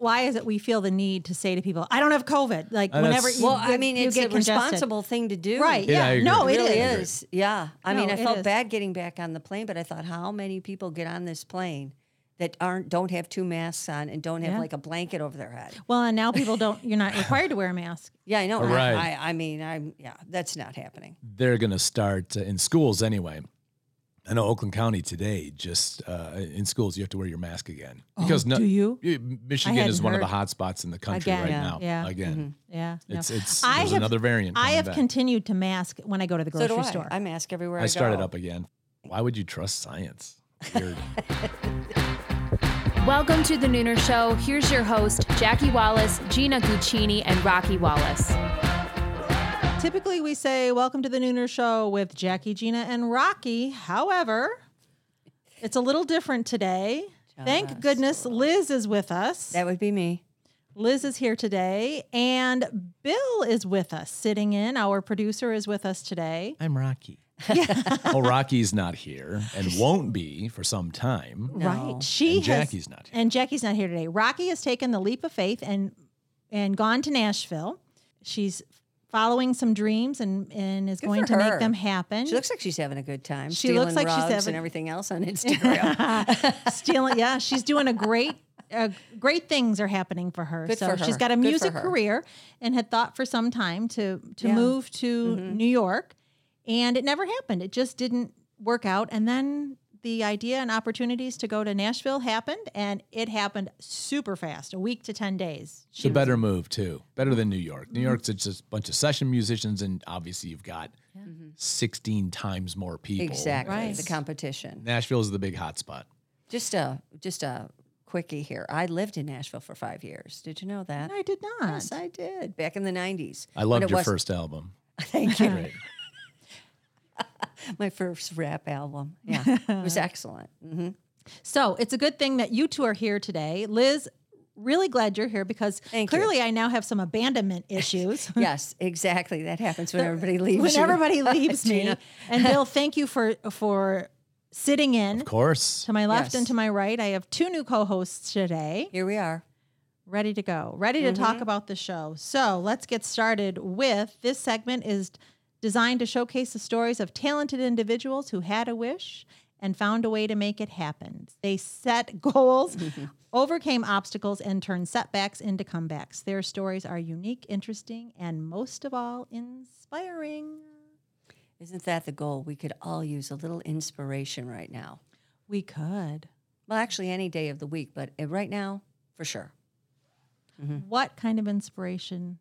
why is it we feel the need to say to people, "I don't have COVID"? Like Uh, whenever you Well, get, I mean, you it's get a congested. responsible thing to do. right? Yeah, Yeah, no, It it really is. is. Yeah. I mean, I felt is. bad getting back on the plane, but I thought how many people get on this plane that aren't don't have two masks on and don't have Yeah. like a blanket over their head. Well, and now people don't. You're not required to wear a mask. Yeah, I know. Right. I, I, I mean, I'm yeah, that's not happening. They're going to start uh, in schools anyway. I know Oakland County today, just uh, in schools, you have to wear your mask again. Because Oh, do you? Michigan hadn't is one of the hot spots in the country Again, right yeah. now. Yeah. Again. Yeah, no. It's, it's, I have- another variant. I have back. continued to mask when I go to the So grocery do I. store. I mask everywhere I, I started go. up again. Why would you trust science? Weird. Welcome to the Nooner Show. Here's your host, Jackie Wallace, Gina Guccini, and Rocky Wallace. Typically, we say, Welcome to the Nooner Show with Jackie, Gina, and Rocky. However, it's a little different today. Thank goodness Liz is with us. That would be me. Liz is here today, and Bill is with us, sitting in. Our producer is with us today. I'm Rocky. well, Rocky's not here and won't be for some time. Right. She And has, Jackie's not here. And Jackie's not here today. Rocky has taken the leap of faith and and gone to Nashville. She's following some dreams and, and is going to her. make them happen. She looks like she's having a good time. She stealing looks like she's having- and everything else on Instagram. stealing. Yeah, she's doing a great, uh, great things are happening for her. Good so for she's her. got a Good music career and had thought for some time to to Yeah. Mm-hmm. move to New York, and it never happened. It just didn't work out. And then the idea and opportunities to go to Nashville happened, and it happened super fast, a week to ten days. It's a better move, too. Better than New York. New mm-hmm. York's it's just a bunch of session musicians, and obviously you've got mm-hmm. 16 times more people. exactly. Right. The competition. Nashville is the big hot spot. Just a just a quickie here. I lived in Nashville for five years. Did you know that? I did not. Yes, I did. Back in the nineties. I loved your first album. Thank you. Great. My first rap album. Yeah, it was excellent. hmm So it's a good thing that you two are here today. Liz, really glad you're here because Thank you. clearly I now have some abandonment issues. Yes, exactly. That happens when everybody leaves. when you. everybody leaves me. And Bill, thank you for for sitting in. Of course. To my left Yes. and to my right, I have two new co-hosts today, Here we are. ready to go, ready to talk about the show. So let's get started with this segment is designed to showcase the stories of talented individuals who had a wish and found a way to make it happen. They set goals, overcame obstacles, and turned setbacks into comebacks. Their stories are unique, interesting, and most of all, inspiring. Isn't that the goal? We could all use a little inspiration right now. We could. Well, actually, any day of the week, but uh, right now, for sure. What kind of inspiration?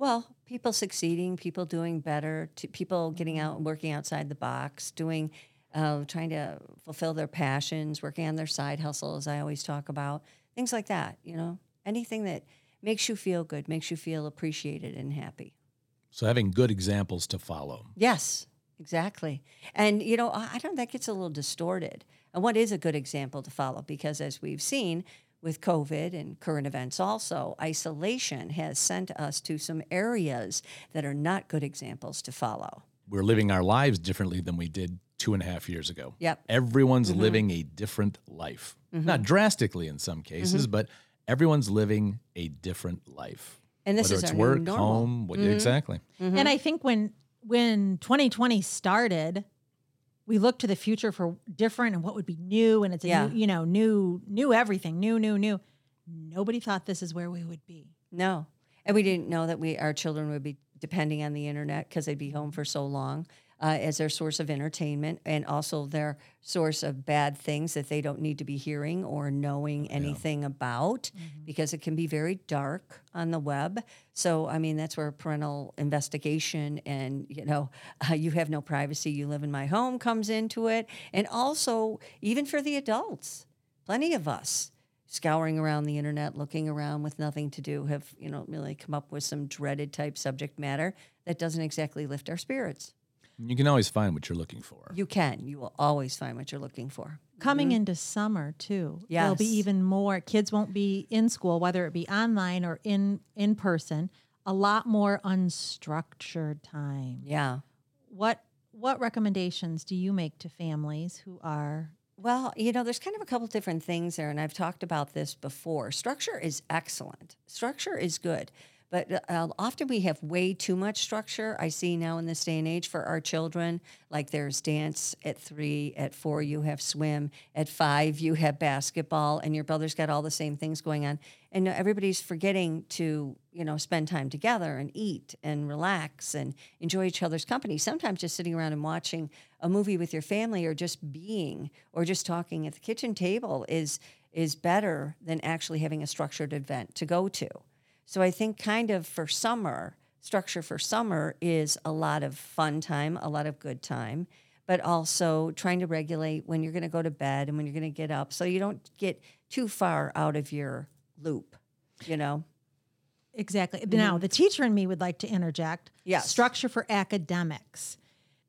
Well, people succeeding, people doing better, people getting out and working outside the box, doing, uh, trying to fulfill their passions, working on their side hustle, as I always talk about, things like that. You know, anything that makes you feel good, makes you feel appreciated and happy. So having good examples to follow. Yes, exactly. And you know, I I don't that gets a little distorted. And what is a good example to follow? Because as we've seen with COVID and current events also, isolation has sent us to some areas that are not good examples to follow. We're living our lives differently than we did two and a half years ago. Yep. Everyone's mm-hmm. living a different life. Mm-hmm. Not drastically in some cases, mm-hmm. but everyone's living a different life. And this Whether is it's work, normal. home, what, exactly. And I think when when 2020 started, we look to the future for different and what would be new, and it's a Yeah. new, you know, new, new everything, new, new, new. Nobody thought this is where we would be. No. And we didn't know that we our children would be depending on the internet because they'd be home for so long uh, as their source of entertainment and also their source of bad things that they don't need to be hearing or knowing anything about because it can be very dark on the web. So, I mean, that's where parental investigation and, you know, uh, you have no privacy, you live in my home comes into it. And also, even for the adults, plenty of us scouring around the internet, looking around with nothing to do, have you know really come up with some dreaded type subject matter that doesn't exactly lift our spirits. You can always find what you're looking for. You can, you will always find what you're looking for. Coming into summer too, there'll be Mm-hmm. Even more. Kids won't be in school, whether it be online or in in person. A lot more unstructured time. Yeah. What what recommendations do you make to families who are Well, you know, there's kind of a couple different things there, and I've talked about this before. Structure is excellent. Structure is good, but uh, often we have way too much structure. I see now in this day and age for our children, like there's dance at three, at four you have swim, at five you have basketball, and your brother's got all the same things going on, and everybody's forgetting to you know spend time together and eat and relax and enjoy each other's company. Sometimes just sitting around and watching a movie with your family, or just being, or just talking at the kitchen table is is better than actually having a structured event to go to. So I think kind of for summer, structure for summer is a lot of fun time, a lot of good time, but also trying to regulate when you're going to go to bed and when you're going to get up so you don't get too far out of your loop, you know? Exactly. Now, mm-hmm. the teacher in me would like to interject. Yes. Structure for academics.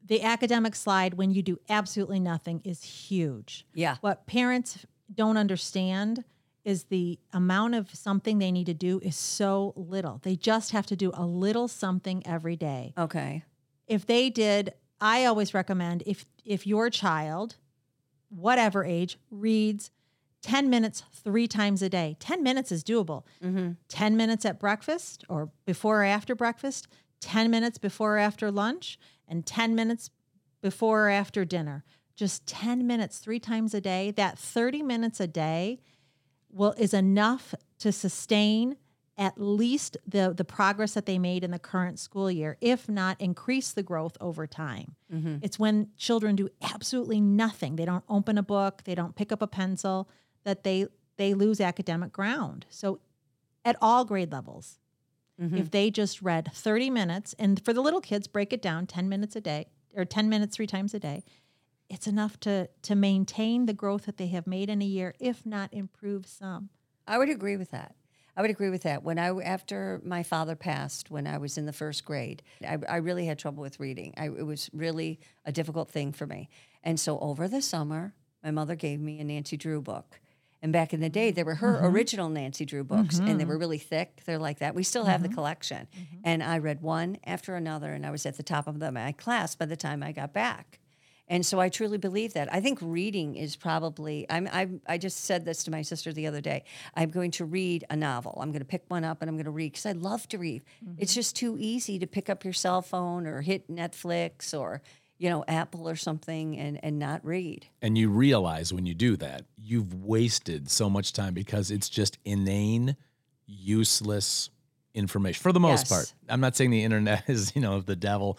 The academic slide, when you do absolutely nothing, is huge. Yeah. What parents don't understand is the amount of something they need to do is so little. They just have to do a little something every day. Okay. If they did, I always recommend if if your child, whatever age, reads 10 minutes three times a day. 10 minutes is doable. Mm-hmm. 10 minutes at breakfast or before or after breakfast, 10 minutes before or after lunch, and 10 minutes before or after dinner. Just 10 minutes three times a day. That 30 minutes a day will is enough to sustain at least the the progress that they made in the current school year if not increase the growth over time. Mm-hmm. It's when children do absolutely nothing. They don't open a book they don't pick up a pencil that they they lose academic ground. So at all grade levels. Mm-hmm. If they just read 30 minutes and for the little kids break it down 10 minutes a day or 10 minutes three times a day it's enough to to maintain the growth that they have made in a year if not improve some I would agree with that. I would agree with that. When I after my father passed, when I was in the first grade, I, I really had trouble with reading. I, it was really a difficult thing for me. And so over the summer, my mother gave me a Nancy Drew book. And back in the day, they were her mm-hmm. original Nancy Drew books, and they mm-hmm. were really thick. They're like that. We still have the mm-hmm. collection. And I read one after another, and I was at the top of my class by the time I got back. And so I truly believe that. I think reading is probably. I'm. I. I just said this to my sister the other day. I'm going to read a novel. I'm going to pick one up and I'm going to read because I love to read. Mm-hmm. It's just too easy to pick up your cell phone or hit Netflix or you know Apple or something and and not read. And you realize when you do that, you've wasted so much time because it's just inane, useless information for the most Yes. part. I'm not saying the internet is, you know, the devil.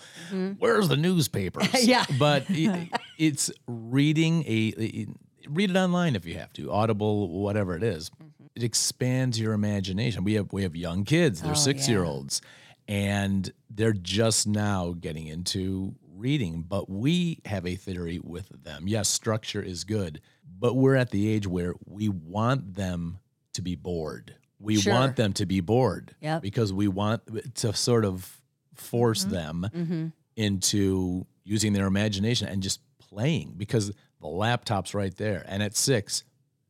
Where's the newspapers? Mm-hmm. Yeah. But i- it's reading a, read it online if you have to, Audible, whatever it is. Mm-hmm. It expands your imagination. We have we have young kids, they're Oh, 6 year olds, and they're just now getting into reading. But we have a theory with them. Yes, structure is good, but we're at the age where we want them to be bored. We Sure. want them to be bored Yep. because we want to sort of force mm-hmm. them mm-hmm. into using their imagination and just playing because the laptop's right there. And at six,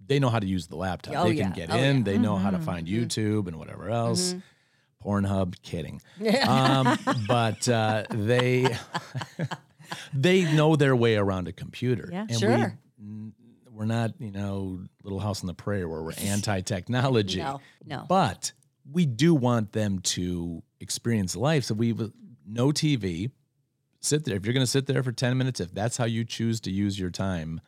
they know how to use the laptop. Oh, they can yeah. get Oh, in, yeah. they know how to mm-hmm. find YouTube and whatever else. Pornhub, kidding. Um, but uh, they they know their way around a computer. Yeah. and Sure. We, we're not, you know, Little House on the Prairie where we're anti-technology. No, no. But we do want them to experience life. So we no TV. Sit there. If you're going to sit there for 10 minutes, if that's how you choose to use your time,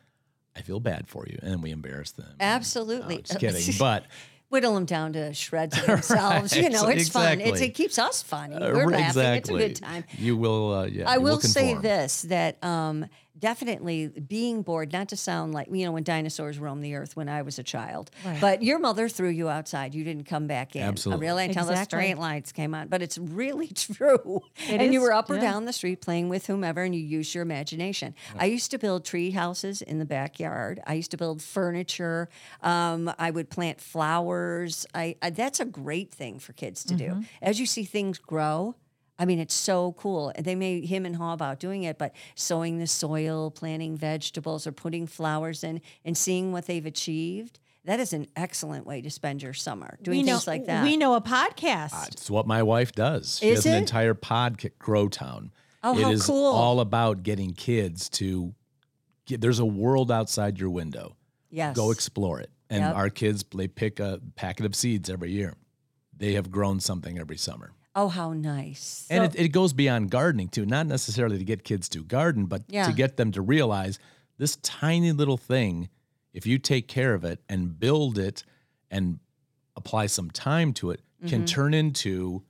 I feel bad for you. And we embarrass them. Absolutely. No, kidding. But Whittle them down to shreds of themselves. You know, Right, it's fun. It's, it keeps us funny. uh, We're laughing. exactly. It's a good time. You will, uh, yeah. I will say this that um, definitely being bored, not to sound like, you know, when dinosaurs roamed the earth when I was a child, Right. but your mother threw you outside. You didn't come back in. Absolutely. Really, until the Exactly. street lights came on. But it's really true. It and you were up or yeah. down the street playing with whomever and you used your imagination. I used to build tree houses in the backyard. I used to build furniture. Um, I would plant flowers. I, I That's a great thing for kids to Mm-hmm. do. As you see things grow, I mean, it's so cool. They may him and haw about doing it, but sowing the soil, planting vegetables, or putting flowers in and seeing what they've achieved. That is an excellent way to spend your summer doing we know, things like that. We know a podcast. Uh, it's what my wife does. She Is has an entire pod, Grow Town. Oh, It how is cool. all about getting kids to Get- There's a world outside your window. Yes. Go explore it. And Yep. our kids, they pick a packet of seeds every year. They have grown something every summer. Oh, how nice. And it, it goes beyond gardening too, not necessarily to get kids to garden, but Yeah. to get them to realize this tiny little thing, if you take care of it and build it and apply some time to it, Mm-hmm. can turn into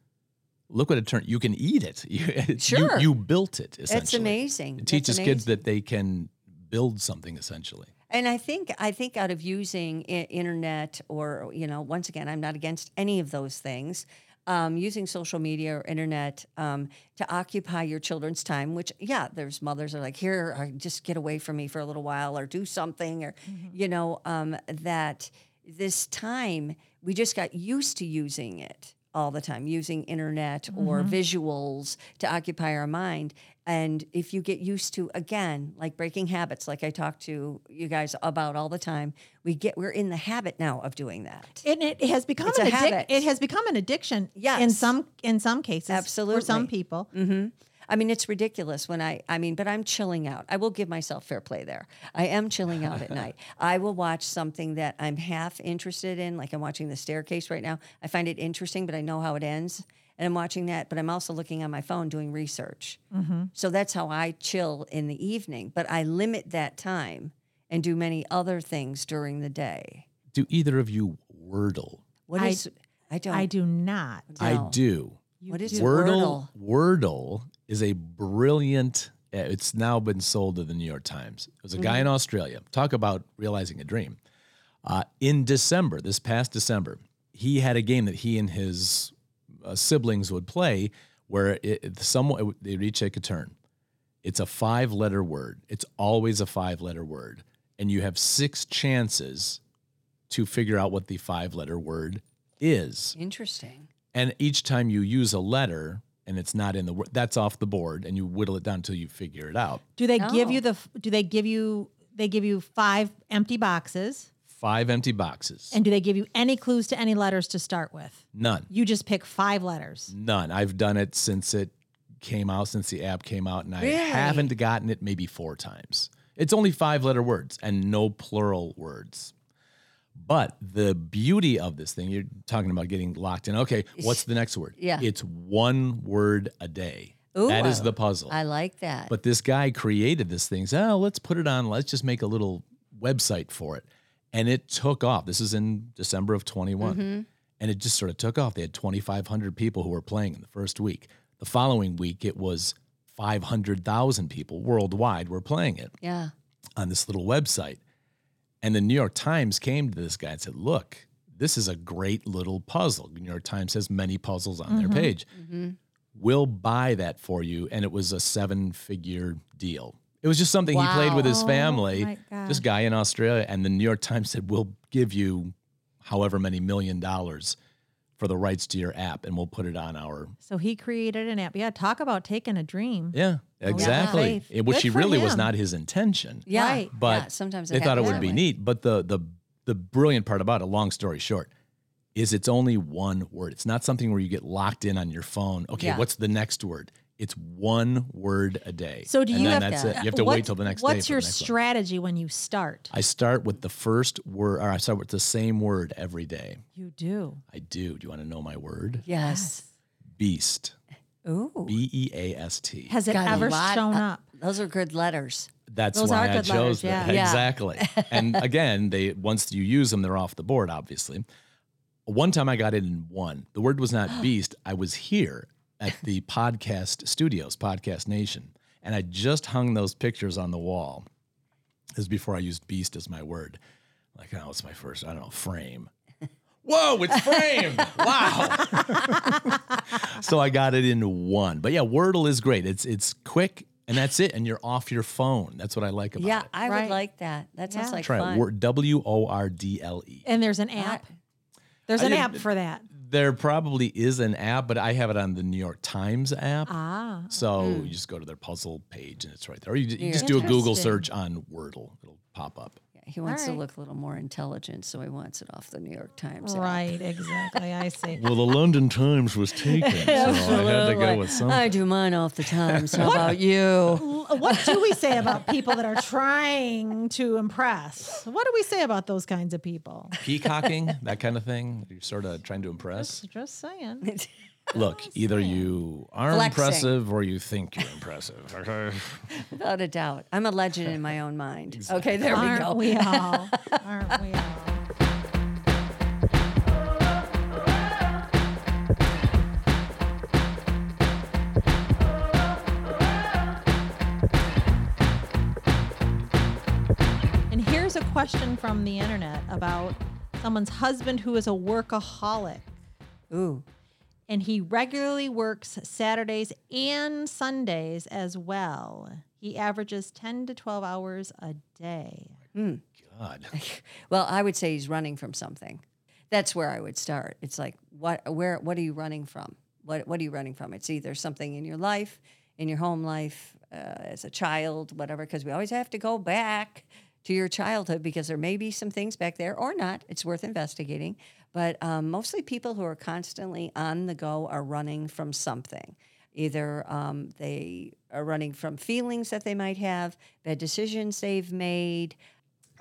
look what it turned. You can eat it. You, you- Sure. you, built it essentially. It's amazing. It teaches kids that they can build something essentially. And I think I think out of using internet or you know once again I'm not against any of those things. Um, using social media or internet um, to occupy your children's time, which yeah, there's mothers are like here, just get away from me for a little while, or do something, or you know um, that this time we just got used to using it all the time, using internet or visuals to occupy our mind. And if you get used to again, like breaking habits, like I talk to you guys about all the time, we get we're in the habit now of doing that. And it has become It's an a addic- It has become an addiction. in some in some cases, Absolutely. for some people. hmm I mean, it's ridiculous when I, I mean, but I'm chilling out. I will give myself fair play there. I am chilling out at night. I will watch something that I'm half interested in, like I'm watching The Staircase right now. I find it interesting, but I know how it ends. And I'm watching that, but I'm also looking on my phone doing research. Mm-hmm. So that's how I chill in the evening. But I limit that time and do many other things during the day. Do either of you Wordle? What I- is? I, don't. I do not. I No. Do. What is Wordle, Wordle? Wordle is a brilliant. uh, It's now been sold to the New York Times. It was a guy in Australia. Talk about realizing a dream. Uh, in December, this past December, he had a game that he and his uh, siblings would play, where it, it, someone they'd each take a turn. It's a five-letter word. It's always a five-letter word, and you have six chances to figure out what the five-letter word is. Interesting. And each time you use a letter and it's not in the word, that's off the board, and you whittle it down until you figure it out. Do they give Oh. you the? Do they give you? They give you five empty boxes, Five empty boxes. and do they give you any clues to any letters to start with? None. You just pick five letters. None. I've done it since it came out, since the app came out, and I Really? haven't gotten it maybe four times. It's only five letter words and no plural words. But the beauty of this thing, you're talking about getting locked in. Okay, what's the next word? Yeah. It's one word a day. Ooh, that is the puzzle. I like that. But this guy created this thing. So oh, let's put it on. Let's just make a little website for it. And it took off. This is in December of 21. Mm-hmm. And it just sort of took off. They had 2,500 people who were playing in the first week. The following week, it was 500,000 people worldwide were playing it yeah. on this little website. And the New York Times came to this guy and said, Look, this is a great little puzzle. The New York Times has many puzzles on their mm-hmm. page. Mm-hmm. We'll buy that for you. And it was a seven figure deal. It was just something he played with his oh family, Oh, this guy in Australia. And the New York Times said, We'll give you however many million dollars for the rights to your app and we'll put it on our. So he created an app. Yeah, talk about taking a dream. Yeah, exactly. faith. It- which Good he for really was not his intention. Yeah. Right. but yeah, sometimes they thought it would be way. neat. But the the the brilliant part about it, long story short, is it's only one word. It's not something where you get locked in on your phone. Okay, Yeah. what's the next word? It's one word a day. So do And you then have that's to- it. You have to What- wait till the next day. What's your the next one. strategy when you start? I start with the first word, or I start with the same word every day. You do. I do. Do you want to know my word? Yes. Beast. Ooh. B E A S T. Has it Got ever shown of- up? Those are good letters. That's Those why are I good chose letters, that. yeah. Yeah. Exactly. and again, they once you use them, they're off the board, obviously. One time I got it in one. The word was not beast. I was here at the podcast studios, Podcast Nation, and I just hung those pictures on the wall. This is before I used beast as my word. Like, oh, it's my first, I don't know, frame. Whoa, it's frame. wow. so I got it in one. But yeah, Wordle is great. It's it's quick and that's it. And you're off your phone. That's what I like about Yeah, it. Yeah, I Right. would like that. That sounds Yeah. like Try fun. it. Word W O R D L E. And there's an app. There's I an app for that. There probably is an app, but I have it on the New York Times app. Ah. So you just go to their puzzle page and it's right there. Or you, you just do a Google search on Wordle. It'll pop up. Yeah, He wants right. to look a little more intelligent, so he wants it off the New York Times. app. Right, exactly. I see. Well, the London Times was taken, so I had to go with something. I do mine off the Times. How about you? What do we say about people that are trying to impress? What do we say about those kinds of people? Peacocking, that kind of thing. You're sort of trying to impress. Just saying. Look, either you are Flexing. impressive or you think you're impressive. Okay. Without a doubt. I'm a legend in my own mind. Okay, there we Aren't go. we all? Aren't we all? And here's a question from the internet about someone's husband who is a workaholic. Ooh. And he regularly works Saturdays and Sundays as well. He averages 10 to 12 hours a day. God. Well, I would say he's running from something. That's where I would start. It's like what where what are you running from? What what are you running from? It's either something in your life, in your home life, uh, as a child, whatever. Because we always have to go back to your childhood because there may be some things back there or not. It's worth investigating. But um, mostly people who are constantly on the go are running from something. Either um, they are running from feelings that they might have, bad decisions they've made,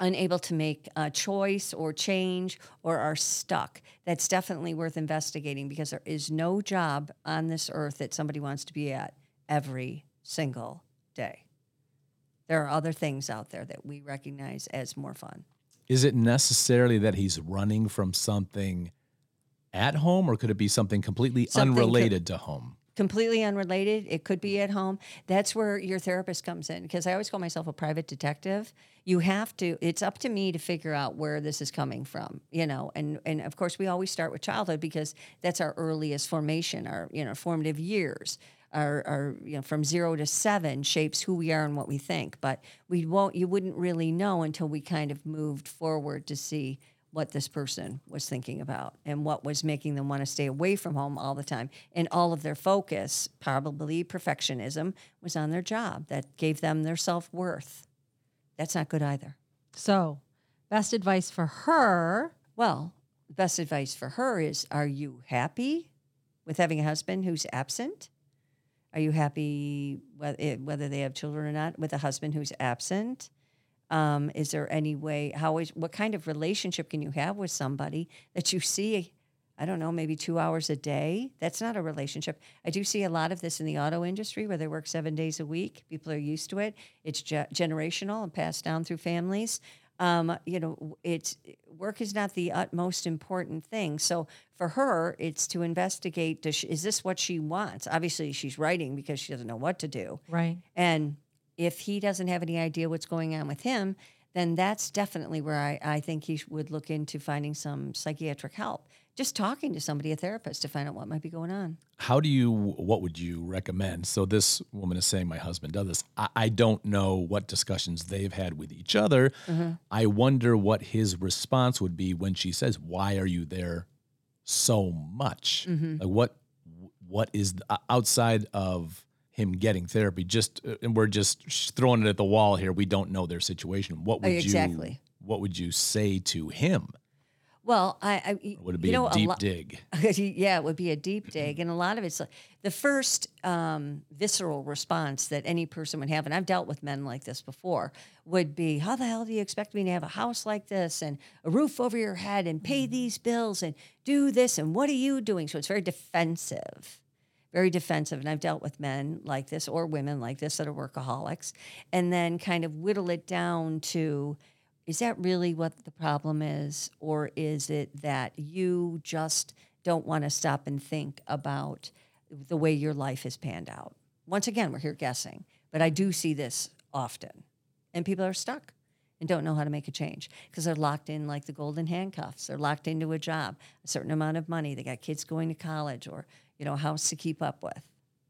unable to make a choice or change or are stuck. That's definitely worth investigating because there is no job on this earth that somebody wants to be at every single day. There are other things out there that we recognize as more fun. Is it necessarily that he's running from something at home, or could it be something completely Something unrelated to home? completely unrelated. It could be at home. That's where your therapist comes in because I always call myself a private detective. You have to. It's up to me to figure out where this is coming from. You know, and and of course we always start with childhood because that's our earliest formation, our you know formative years. Our, our you know from zero to seven shapes who we are and what we think, but we won't. You wouldn't really know until we kind of moved forward to see what this person was thinking about and what was making them want to stay away from home all the time. And all of their focus, probably perfectionism, was on their job that gave them their self worth. That's not good either. So, best advice for her Well, best advice for her is Are you happy with having a husband who's absent? Are you happy eh, whether they have children or not with a husband who's absent? Um, is there any way? How is what kind of relationship can you have with somebody that you see? I don't know, maybe two hours a day. That's not a relationship. I do see a lot of this in the auto industry where they work seven days a week. People are used to it. It's ge- generational and passed down through families. Um, you know, it's work is not the utmost important thing. So for her, it's to investigate: does she, is this what she wants? Obviously, she's writing because she doesn't know what to do. right And if he doesn't have any idea what's going on with him, then that's definitely where I, I think he would look into finding some psychiatric help. Just talking to somebody, a therapist, to find out what might be going on. How do you, what would you recommend? So, this woman is saying, My husband does this. I, I don't know what discussions they've had with each other. Mm-hmm. I wonder what his response would be when she says, Why are you there so much? Like, what, what is the, outside of him getting therapy? Just, uh, and we're just throwing it at the wall here. We don't know their situation. What would exactly. you, what would you say to him? Well, I, I Would it be you know, a deep lo- dig? yeah, it would be a deep dig, and a lot of it's like the first um, visceral response that any person would have, and I've dealt with men like this before, would be, "How the hell do you expect me to have a house like this and a roof over your head and pay these bills and do this and what are you doing?" So it's very defensive, very defensive, and I've dealt with men like this or women like this that are workaholics, and then kind of whittle it down to is that really what the problem is? Or is it that you just don't want to stop and think about the way your life has panned out? Once again we're here guessing but i do see this often. And people are stuck and don't know how to make a change because they're locked in like the golden handcuffs. They're locked into a job a certain amount of money. They got kids going to college or you know a house to keep up with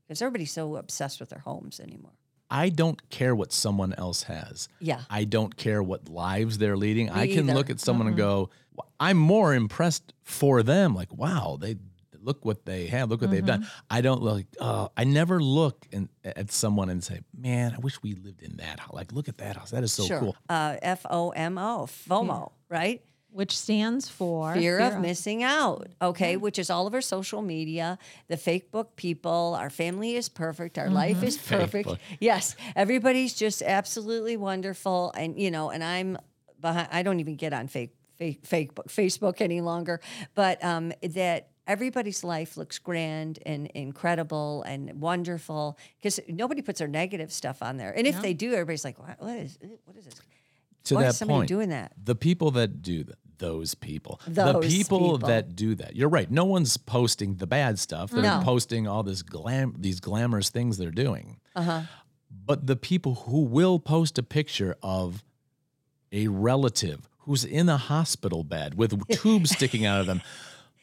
because everybody's so obsessed with their homes anymore I don't care what someone else has. yeah I don't care what lives they're leading. I can either. look at someone and go, I'm more impressed for them. Like, wow, they look what they have, look what they've done. Mm-hmm. I don't look. Uh, I never look in, at someone and say, "Man, I wish we lived in that house." Like, look at that house. That is so sure. cool. Uh, F O M O, FOMO, right? Which stands for Fear of missing out. Okay, which is all of our social media, the fake book people. Our family is perfect. Our life is perfect. book. Yes, everybody's just absolutely wonderful, and you know, and I'm behind. I don't even get on fake fake fake book, Facebook any longer, but um, that everybody's life looks grand and incredible and wonderful because nobody puts their negative stuff on there, and if they do, everybody's like, what, what is what is this? To Why that is somebody point, doing that? the people that do that, those people, the people, people. that do that. You're right. No one's posting the bad stuff. They're No. posting all this glam, these glamorous things they're doing. Uh-huh. But the people who will post a picture of a relative who's in a hospital bed with tubes sticking out of them.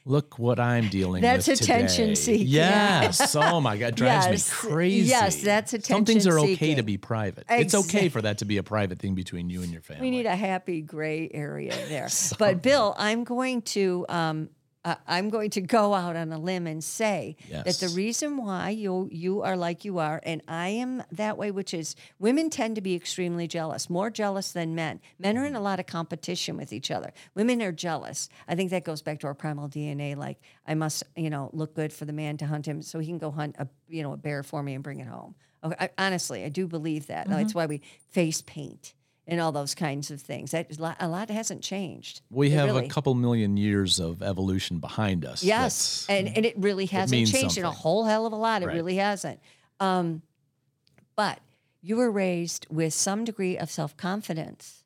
Look what I'm dealing That's with That's attention seeking. Yes. oh my God, it drives Yes. me crazy. Yes, that's attention Some things are okay to be private. It's okay for that to be a private thing between you and your family. We need a happy gray area there. but Bill, I'm going to um, uh, I'm going to go out on a limb and say that the reason why you you are like you are, and I am that way, which is women tend to be extremely jealous, more jealous than men. Men are in a lot of competition with each other. Women are jealous. I think that goes back to our primal DNA. Like I must, you know, look good for the man to hunt him, so he can go hunt a you know a bear for me and bring it home. Okay, I, honestly, I do believe that. That's why we face paint and all those kinds of things. That a lot, hasn't changed. We It have really- a couple million years of evolution behind us. Yes, and and it really hasn't means changed in a whole hell of a lot. It Right. really hasn't. Um, but you were raised with some degree of self confidence,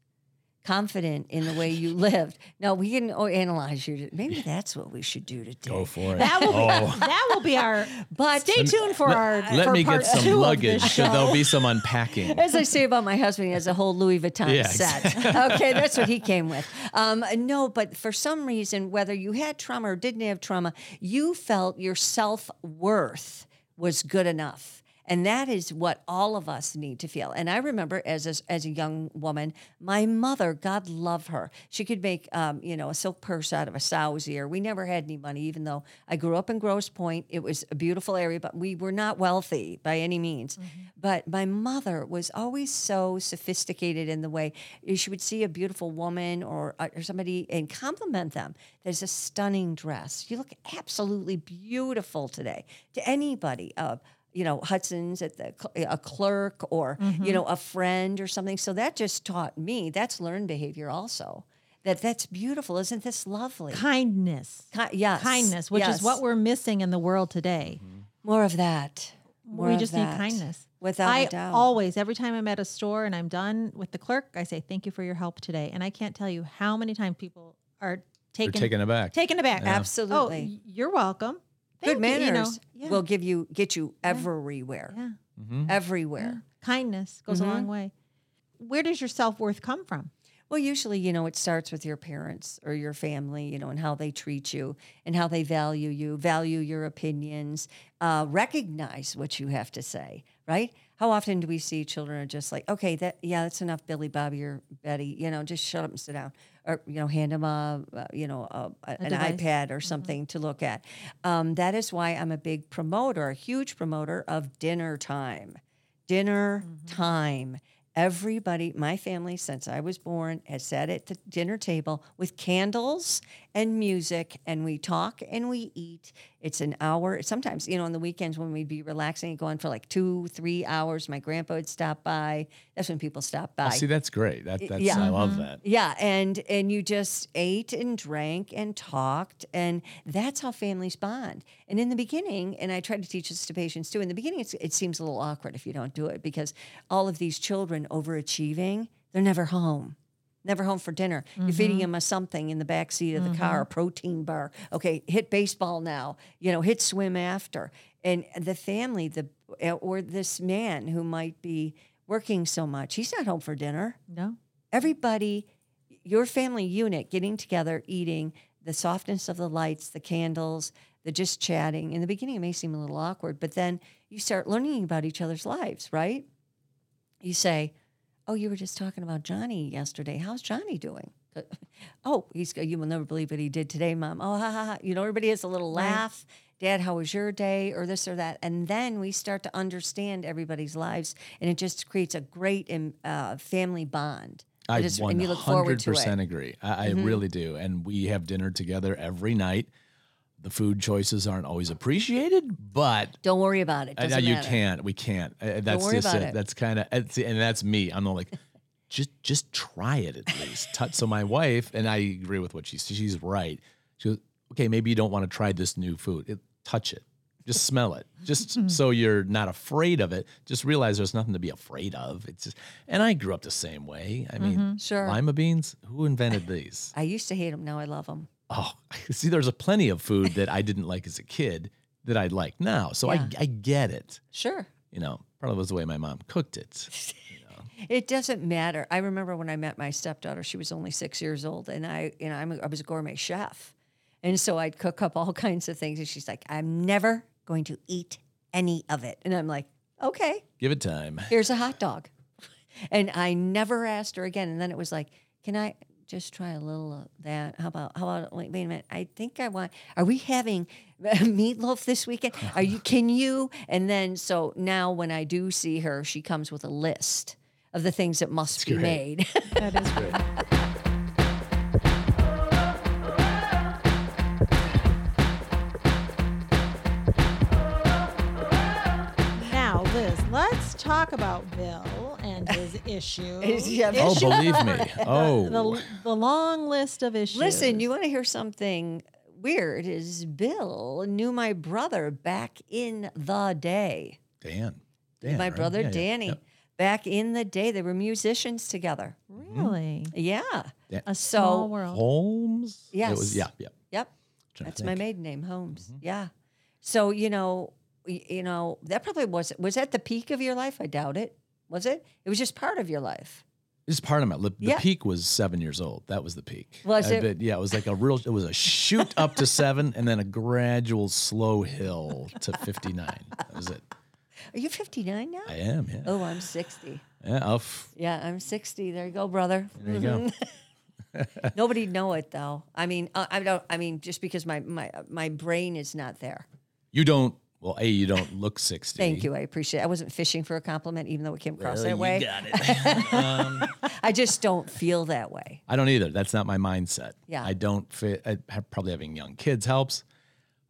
confident in the way you lived. No, we can oh, analyze you. Maybe that's what we should do today. go for it. That will be Oh. that will be our. But Stay tuned for our. Let for me part get some luggage. this So there'll be some unpacking. As I say about my husband, he has a whole Louis Vuitton Yeah, set. okay, that's what he came with. Um, no, but for some reason, whether you had trauma or didn't have trauma, you felt your self worth was good enough. And that is what all of us need to feel. And I remember as a, as a young woman, my mother, God love her, she could make um, you know a silk purse out of a sow's ear. We never had any money, even though I grew up in Grosse Pointe. It was a beautiful area, but we were not wealthy by any means. But my mother was always so sophisticated in the way she would see a beautiful woman or, uh, or somebody and compliment them. There's a stunning dress. You look absolutely beautiful today to anybody. Uh, you know, Hudson's at the cl- a clerk or you mm-hmm. know a friend or something. So that just taught me that's learned behavior also. That that's beautiful, isn't this lovely? kindness. Ki- yes, Kindness, which yes. is what we're missing in the world today. Mm-hmm. more of that. More we of just that. need kindness. without I a doubt. always, every time I'm at a store and I'm done with the clerk, I say, "Thank you for your help today." And I can't tell you how many times people are They're taken taken aback. taken aback. Oh, Absolutely. Oh, you're welcome. Good Thank you," manners you know? yeah. will give you get you everywhere. yeah. Mhm. Everywhere. Kindness goes Mm-hmm. a long way. Where does your self worth come from? Well, usually, you know, it starts with your parents or your family, you know, and how they treat you and how they value you, value your opinions, uh, recognize what you have to say, right? How often do we see children are just like, okay, that yeah, that's enough, Billy, Bobby, or Betty, you know, just shut up and sit down, or you know, hand them a, uh, you know, a, a- an device. iPad or something to look at. Um, that is why I'm a big promoter, a huge promoter of dinner time. Dinner time. Everybody, my family, since I was born, has sat at the dinner table with candles and music, and we talk and we eat. It's an hour. Sometimes, you know, on the weekends when we'd be relaxing and going for like two, three hours, my grandpa would stop by. That's when people stop oh, by. Oh, see, that's great. That, that's yeah. I love mm-hmm. that. Yeah, and and you just ate and drank and talked, and that's how families bond. And in the beginning, and I try to teach this to patients too. In the beginning, it's, it seems a little awkward if you don't do it because all of these children overachieving, they're never home. Never home for dinner. You're mm-hmm. feeding him a something in the back seat of the mm-hmm. car, a protein bar. Okay, hit baseball now. You know, hit swim after. And the family, the eh, or this man who might be working so much, he's not home for dinner No. everybody, your family unit getting together, eating, the softness of the lights, the candles, the just chatting. In the beginning, it may seem a little awkward, but then you start learning about each other's lives, right? You say, Oh, you were just talking about Johnny yesterday. How's Johnny doing? Oh, he's you will never believe what he did today, Mom. Oh, ha ha ha. You know, everybody has a little laugh Dad, how was your day, or this or that, and then we start to understand everybody's lives, and it just creates a great um, uh, family bond. I just, one and you look forward hundred to it. Mm-hmm. percent agree. I, I really do, and we have dinner together every night. The food choices aren't always appreciated, but Don't worry about it. I- Doesn't you matter. can't. We can't. Uh, That's worry just about it. it. That's kind of, and that's me. I'm not like, just just try it at least. Touch. So my wife and I agree with what she's. She's right. She goes, okay, maybe you don't want to try this new food. It, touch it. Just smell it. Just so you're not afraid of it. Just realize there's nothing to be afraid of. It's just, and I grew up the same way. I mean, Sure. lima beans. Who invented these? I used to hate them. Now I love them. Oh, see, there's a plenty of food that I didn't like as a kid that I like now. So Yeah. I I get it. Sure. You know, probably was the way my mom cooked it. It doesn't matter. I remember when I met my stepdaughter; she was only six years old, and I, you know, I'm a, I was a gourmet chef, and so I'd cook up all kinds of things, and she's like, "I'm never going to eat any of it," and I'm like, "Okay, Give it time. here's a hot dog," and I never asked her again. And then it was like, "Can I just try a little of that? How about how about wait, wait a minute? I think I want. Are we having meatloaf this weekend? Are you? Can you?" And then so now when I do see her, she comes with a list of the things that must be great. made. That is great. Now, Liz, let's talk about Bill and his issues. Yeah, Oh, Issue- believe me. Oh, the, the long list of issues. Listen, you want to hear something weird? Is Bill knew my brother back in the day. Dan. Dan my right? brother Yeah, yeah, Danny. yep. Back in the day, they were musicians together. really mm-hmm. Yeah. Yeah. a So- small world. Holmes. It Yes. was. Yeah. Yeah. Yep. That's my maiden name, Holmes. Mm-hmm. Yeah. So you know, you know that probably was was that the peak of your life? I doubt it. Was it? It was just part of your life. Is part of my. The Yeah. peak was seven years old. That was the peak. Was I it? bet- yeah, it was like a real. It was a shoot up to seven, and then a gradual slow hill to fifty nine. That was it. Are you 59 now? I am. Yeah. Oh, I'm 60. Yeah. Off. Yeah, I'm 60. There you go, brother. There you go. Nobody'd know it though. I mean, uh, I don't. I mean, just because my my my brain is not there. You don't. Well, a you don't look sixty. Thank you. I appreciate. it. I wasn't fishing for a compliment, even though it came across Well, that you way. got it. um, I just don't feel that way. I don't either. That's not my mindset. Yeah. I don't fit. I have, probably having young kids helps,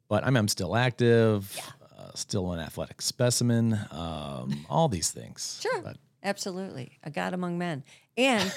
but I'm, I'm still active. Uh, still an athletic specimen. Um, all these things. Sure. But Absolutely, a God among men, and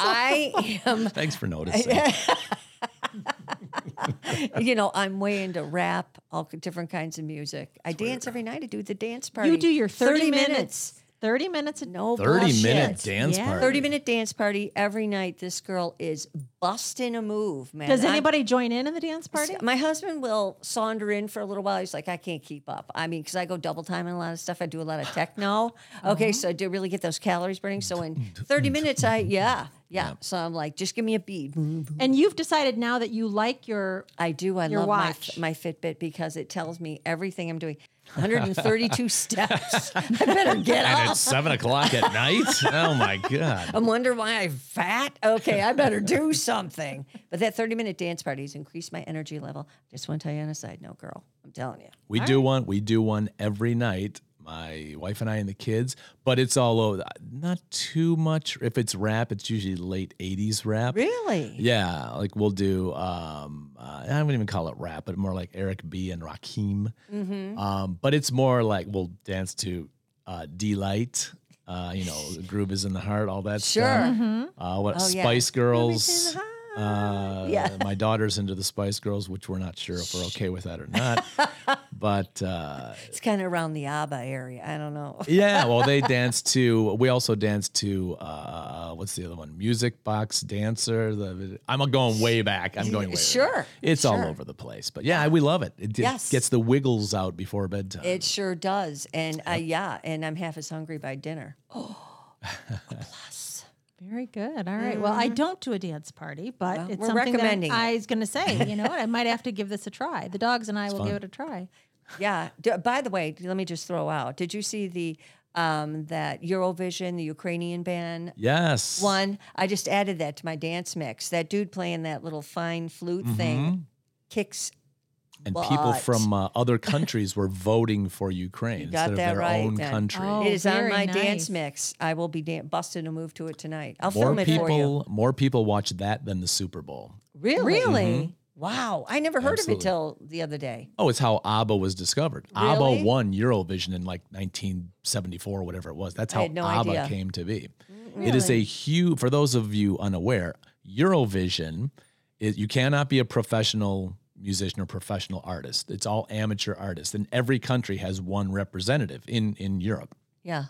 I am. thanks for noticing. You know, I'm way into rap, all different kinds of music. I dance every night. I do the dance party. You do your 30, minutes. 30 minutes. Of no 30 bullshit. minute dance Yeah. party. 30 minute dance party every night. This girl is busting a move, man. Does I'm- anybody join in in the dance party? My husband will saunter in for a little while. He's like, I can't keep up. I mean, because I go double time in a lot of stuff. I do a lot of techno. Okay, uh-huh. so I do really get those calories burning. So in 30 minutes, I, yeah, yeah. So I'm like, just give me a beat. And you've decided now that you like your I do. I love watch. my my Fitbit because it tells me everything I'm doing. 132 steps. I better get And up. it's seven o'clock at night. Oh my god! I'm wondering why I'm fat. Okay, I better do something. But that 30 minute dance party has increased my energy level. Just want to tell you on a side note, girl. I'm telling you. We do one. We do one every night. My wife and I and the kids, but it's all over. Not too much. If it's rap, it's usually late '80s rap. Really? Yeah, like we'll do. Um, uh, I wouldn't even call it rap, but more like Eric B and Rakim. Mm-hmm. Um, but it's more like we'll dance to uh, Deee-Lite. Uh, you know, the groove is in the heart, all that Sure. stuff. Uh, what Oh, yeah. Spice the Girls? Uh, Yeah. my daughter's into the Spice Girls, which we're not sure if we're okay with that or not. but uh, It's kind of around the ABBA area. I don't know. yeah, well, they dance to. We also dance to. Uh, what's the other one? Music Box Dancer. The I'm going way back. I'm going way. Sure, back. It's all over the place, but yeah, we love it. It Yes. gets the wiggles out before bedtime. It sure does. And uh, yeah, and I'm half as hungry by dinner. Very good. All right. Well, I don't do a dance party, but Well, it's we're something recommending that. I was going to say. You know what? I might have to give this a try. The dogs and I will give it a try. Yeah. D- by the way, let me just throw out. Did you see the um, that Eurovision, the Ukrainian band yes. one? I just added that to my dance mix. That dude playing that little fine flute Mm-hmm. thing kicks and people from uh, other countries were voting for Ukraine instead of their right own then. country. Oh, it is on my nice. dance mix. I will be dan- busting a move to it tonight. I'll more film it for you. people, more people watch that than the Super Bowl. Really? Really? Wow. I never heard Absolutely. of it till the other day. Oh, it's how ABBA was discovered. Really? ABBA won Eurovision in like 1974 or whatever it was. That's how no ABBA idea. came to be. It is a huge, for those of you unaware, Eurovision, is, you cannot be a professional musician or professional artist. It's all amateur artists. And every country has one representative in, in Europe. Yeah.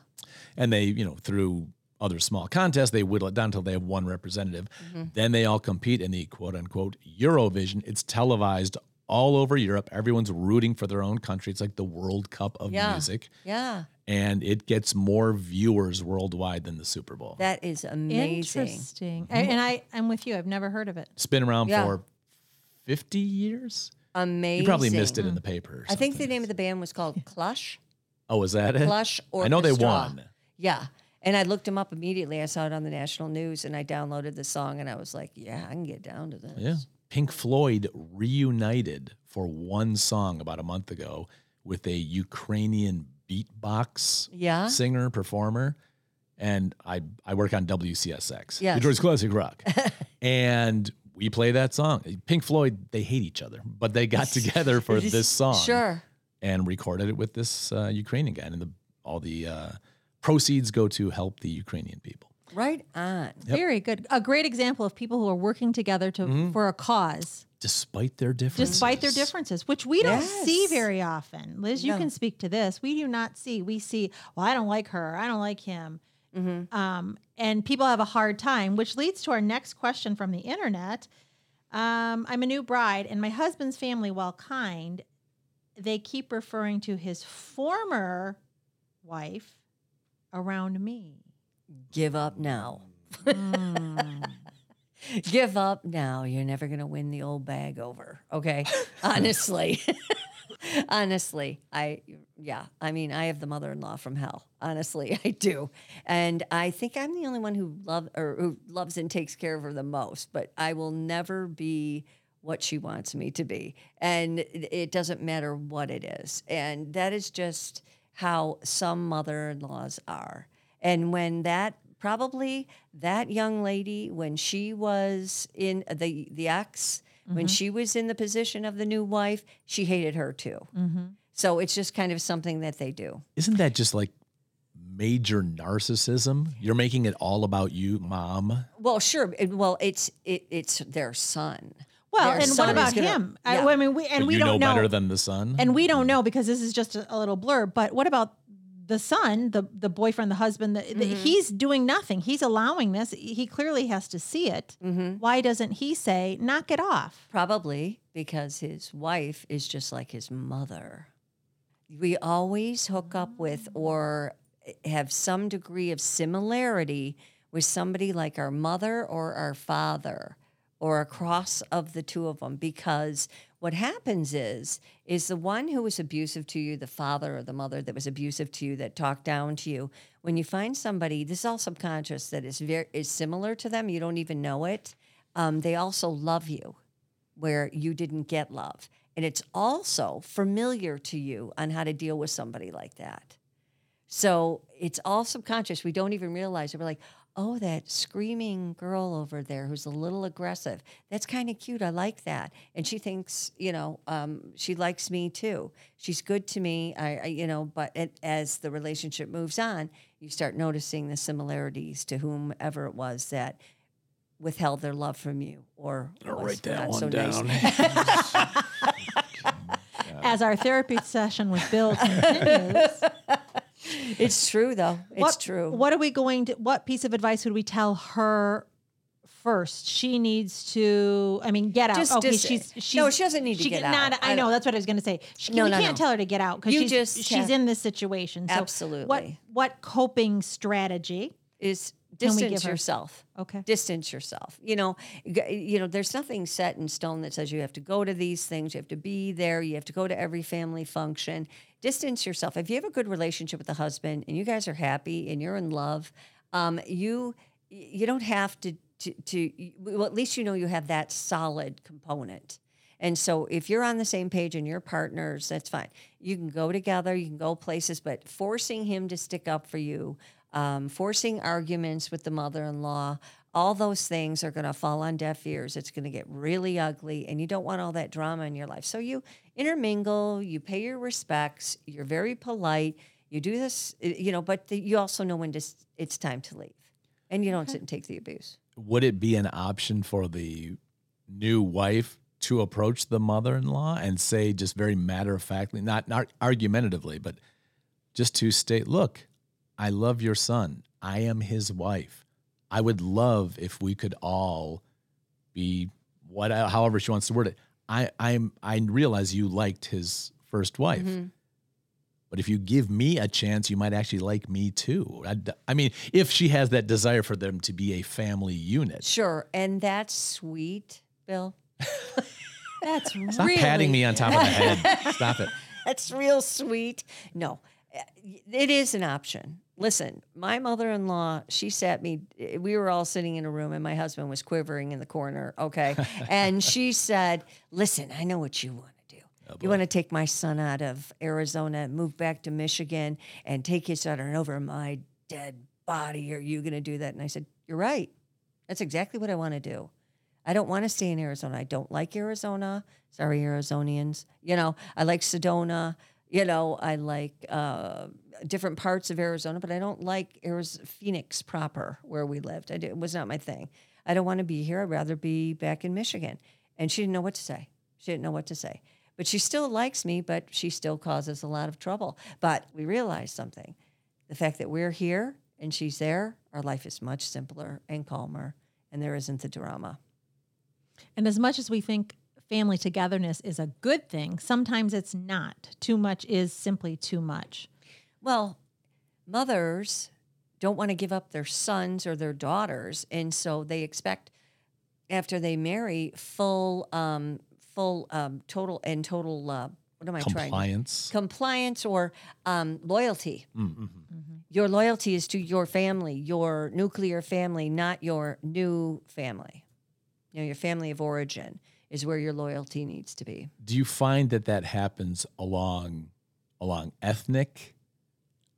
And they, you know, through other small contests, they whittle it down until they have one representative. Mm-hmm. Then they all compete in the quote unquote Eurovision. It's televised all over Europe. Everyone's rooting for their own country. It's like the World Cup of Yeah. music. Yeah. And it gets more viewers worldwide than the Super Bowl. That is amazing. Interesting. I- and I, I'm with you. I've never heard of it. it's been around Yeah. for 50 years. Amazing. You probably missed it in the paper. or I think the name of the band was called Kalush. Oh, was that it? Plush I know they won. Yeah. And I looked them up immediately. I saw it on the national news and I downloaded the song and I was like, yeah, I can get down to this. Yeah. Pink Floyd reunited for one song about a month ago with a Ukrainian beatbox Yeah. singer performer. And I, I work on WCSX, yeah. Detroit's Classic Rock. and we play that song. Pink Floyd, they hate each other, but they got together for this song Sure. and recorded it with this uh, Ukrainian guy. And the, all the uh, proceeds go to help the Ukrainian people. Right on. Very good. A great example of people who are working together to Mm-hmm. for a cause, Despite their differences. despite their differences, which we don't see very often. Liz, you No. can speak to this. We do not see. We see. Well, I don't like her. I don't like him. Mm-hmm. Um, and people have a hard time, which leads to our next question from the internet. Um, I'm a new bride, and my husband's family, while kind, they keep referring to his former wife around me. Give up now. Hmm. Give up now. You're never going to win the old bag over. Okay. Honestly. Honestly, I, yeah, I mean, I have the mother in law from hell. Honestly, I do. And I think I'm the only one who love or who loves and takes care of her the most, but I will never be what she wants me to be. And it doesn't matter what it is. And that is just how some mother in laws are. And when that probably that young lady, when she was in uh, the the ex, when mm-hmm. she was in the position of the new wife, she hated her too. Mm-hmm. So it's just kind of something that they do. Isn't that just like major narcissism? You're making it all about you, mom. Well, sure. Well, it's it, it's their son. Well, Their and what about gonna- him? I, Yeah. well, I mean, we and But we you don't know, better than the son. and we don't know because this is just a, a little blur. But what about the son, the the boyfriend, the husband? The, the- Mm-hmm. he's doing nothing. He's allowing this. He clearly has to see it. Mm-hmm. Why doesn't he say, "Knock it off"? Probably because his wife is just like his mother. We always hook up with or have some degree of similarity with somebody like our mother or our father or a cross of the two of them because what happens is is the one who was abusive to you the father or the mother that was abusive to you that talked down to you when you find somebody this is all subconscious that is very is similar to them you don't even know it um, they also love you where you didn't get love. And it's also familiar to you on how to deal with somebody like that. So it's all subconscious. We don't even realize it. We're like, oh, that screaming girl over there who's a little aggressive. That's kind of cute. I like that. And she thinks, you know, um, she likes me too. She's good to me. I, I you know, but it, as the relationship moves on, you start noticing the similarities to whomever it was that withheld their love from you or I'll was write that not one so nice. down. As our therapy session with Bill continues, It's true though. It's what, true. What are we going to? What piece of advice would we tell her? First, she needs to. I mean, get out. Just okay, dis- she's, she's No, she doesn't need to she get out. Not, I I know that's what I was going to say. She, No, we no, can't no. tell her to get out because she's just she's in this situation. So What Absolutely. what coping strategy? is distance yourself. Okay. Distance yourself. You know, you know. There's nothing set in stone that says you have to go to these things. You have to be there. You have to go to every family function. Distance yourself. If you have a good relationship with the husband and you guys are happy and you're in love, um, you you don't have to to, to well, at least you know you have that solid component. And so if you're on the same page and you're partners, that's fine. You can go together, you can go places, but forcing him to stick up for you, um, forcing arguments with the mother in law, all those things are going to fall on deaf ears. It's going to get really ugly, and you don't want all that drama in your life. So you intermingle, you pay your respects, you're very polite, you do this, uh, you know, but the, you also know when to, it's time to leave, and you don't sit and take the abuse. Would it be an option for the new wife to approach the mother-in-law and say, just very matter-of-factly, not not argumentatively, but just to state, "Look, I love your son. I am his wife. I would love if we could all be what, however she wants to word it. I I'm I realize you liked his first wife." Mm-hmm. But if you give me a chance, you might actually like me too. I, I mean, if she has that desire for them to be a family unit. Sure, and that's sweet, Bill. that's Stop really patting me on top of the head. Stop it. That's real sweet. No, it is an option. Listen, my mother in law, she sat me, we were all sitting in a room and my husband was quivering in the corner. Okay. and she said, Listen, I know what you want to do. Oh, you want to take my son out of Arizona and move back to Michigan and take his daughter over my dead body. Are you going to do that? And I said, You're right. That's exactly what I want to do. I don't want to stay in Arizona. I don't like Arizona. Sorry, Arizonians. You know, I like Sedona. You know, I like uh, different parts of Arizona, but I don't like Arizona, Phoenix proper, where we lived. I did, it was not my thing. I don't want to be here. I'd rather be back in Michigan. And she didn't know what to say. She didn't know what to say. But she still likes me, but she still causes a lot of trouble. But we realized something the fact that we're here and she's there, our life is much simpler and calmer, and there isn't the drama. And as much as we think family togetherness is a good thing, sometimes it's not. Too much is simply too much. Well, mothers don't want to give up their sons or their daughters, and so they expect after they marry full, um, full, um, total and total. Uh, what am I trying? Compliance. Compliance or um, loyalty. Mm-hmm. Your loyalty is to your family, your nuclear family, not your new family. You know, your family of origin is where your loyalty needs to be. Do you find that that happens along along ethnic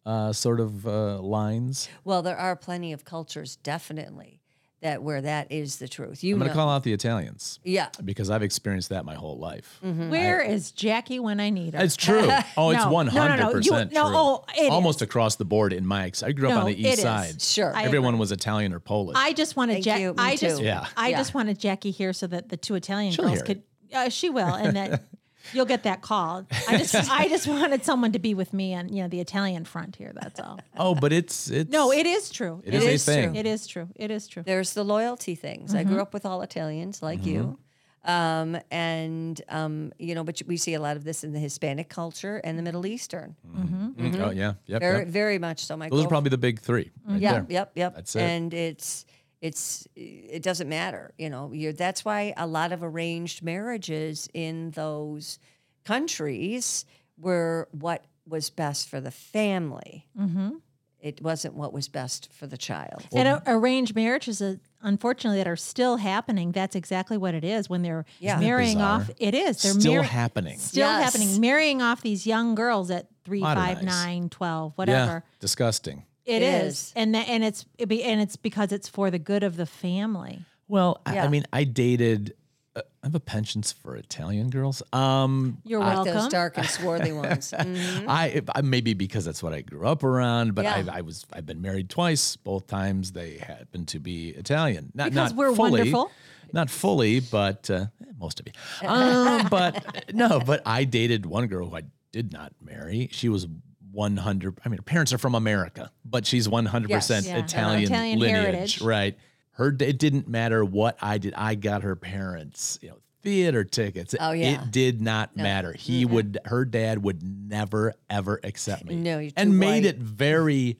uh, sort of uh, lines? Well, there are plenty of cultures, definitely, that where that is the truth. You I'm going to call out the Italians yeah. because I've experienced that my whole life. Where is Jackie when I need her? It's true. Oh, it's No, one no, no, no. hundred You- percent no, oh, it Almost across the board in my. ex- I grew up No, on the it east is. side. Sure. Everyone was Italian or Polish. I just wanted Thank Jack. you. I just. Yeah. I Yeah. just wanted Jackie here so that the two Italian She'll girls hear could. Uh, she will, and that you'll get that call. I just, I just wanted someone to be with me on, you know, the Italian front here. That's all. oh, but it's it's No, it is true. It is a is true. thing. It is true. It is true. There's the loyalty things. I grew up with all Italians like you. Um, and, um, you know, but we see a lot of this in the Hispanic culture and the Middle Eastern. Mm, Oh yeah, yep. Very, yep. very much so. My Those are probably the big three. Right yeah, there. yep, yep. That's it. And it's it's it doesn't matter, you know. You're, that's why a lot of arranged marriages in those countries were what was best for the family. Mm-hmm. It wasn't what was best for the child. and a- arranged marriages, uh, unfortunately, that are still happening. That's exactly what it is when they're Yeah. Marrying bizarre? off. It is. They're Still marry- happening. Still Yes. happening. Marrying off these young girls at three, five, Modernize. nine, twelve, Yeah, whatever. disgusting. It It is. is. and that, and it's it be, and it's because it's for the good of the family. Well, I, I mean, I dated. Uh, I have a penchant for Italian girls. Um, You're Like welcome. those dark and swarthy ones. Mhm. I, I maybe because that's what I grew up around, but Yeah. I, I was I've been married twice. Both times they happen to be Italian. Not Because not we're fully, wonderful. Not fully, but uh, eh, most of you. Um, but no, but I dated one girl who I did not marry. She was 100. I mean, her parents are from America, but she's 100 percent Yes. Yeah. Italian, Italian lineage, heritage. right? Her it didn't matter what I did. I got her parents, you know, theater tickets. Oh, yeah. It did not matter. He would her dad would never ever accept me. No, you're too and made white. it very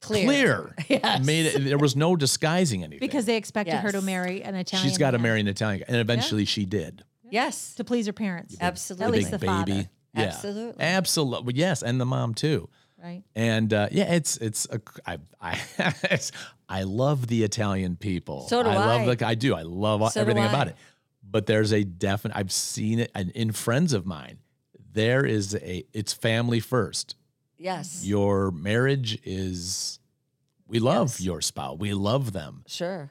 Clear. clear. Yes. Made it there was no disguising anything. because they expected her to marry an Italian. she's got to marry an Italian guy. And eventually she did. Yes, to please her parents. absolutely. At The least big the baby. father. Yeah. Absolutely. Absolutely. Yes, and the mom too. Right. And uh, yeah, it's it's a I I it's, I love the Italian people. So do I love I. the I do. I love So everything I. about it. but there's a definite. I've seen it and in friends of mine. There is a. It's family first. Yes. Your marriage is. We love Yes. your spouse. We love them, Sure.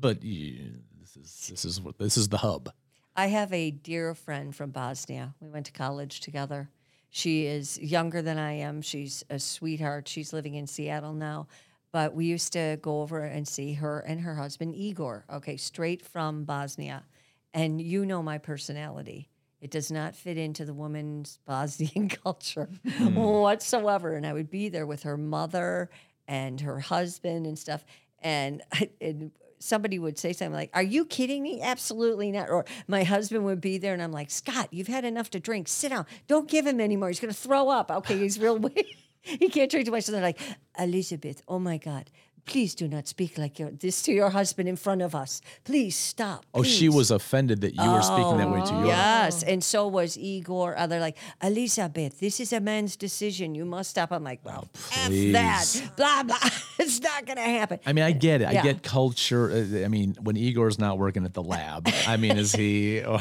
but you, this is this is what this is the hub. I have a dear friend from Bosnia. We went to college together. She is younger than I am. She's a sweetheart. She's living in Seattle now. But we used to go over and see her and her husband, Igor, okay, straight from Bosnia. And you know my personality. It does not fit into the woman's Bosnian culture hmm. whatsoever. And I would be there with her mother and her husband and stuff. And, and somebody would say something like, Are you kidding me? Absolutely not. Or my husband would be there and I'm like, Scott, you've had enough to drink. Sit down. Don't give him anymore. He's going to throw up. Okay, he's real weak. he can't drink too much. So they're like, Elizabeth, oh my God. Please do not speak like your, this to your husband in front of us. Please stop. Oh, she was offended that you were speaking that way to your. Yes, and so was Igor. They're like, Elizabeth, this is a man's decision. You must stop. I'm like, well, F that. Blah, blah. it's not going to happen. I mean, I get it. I Yeah. get culture. uh, I mean, when Igor's not working at the lab, I mean, is he?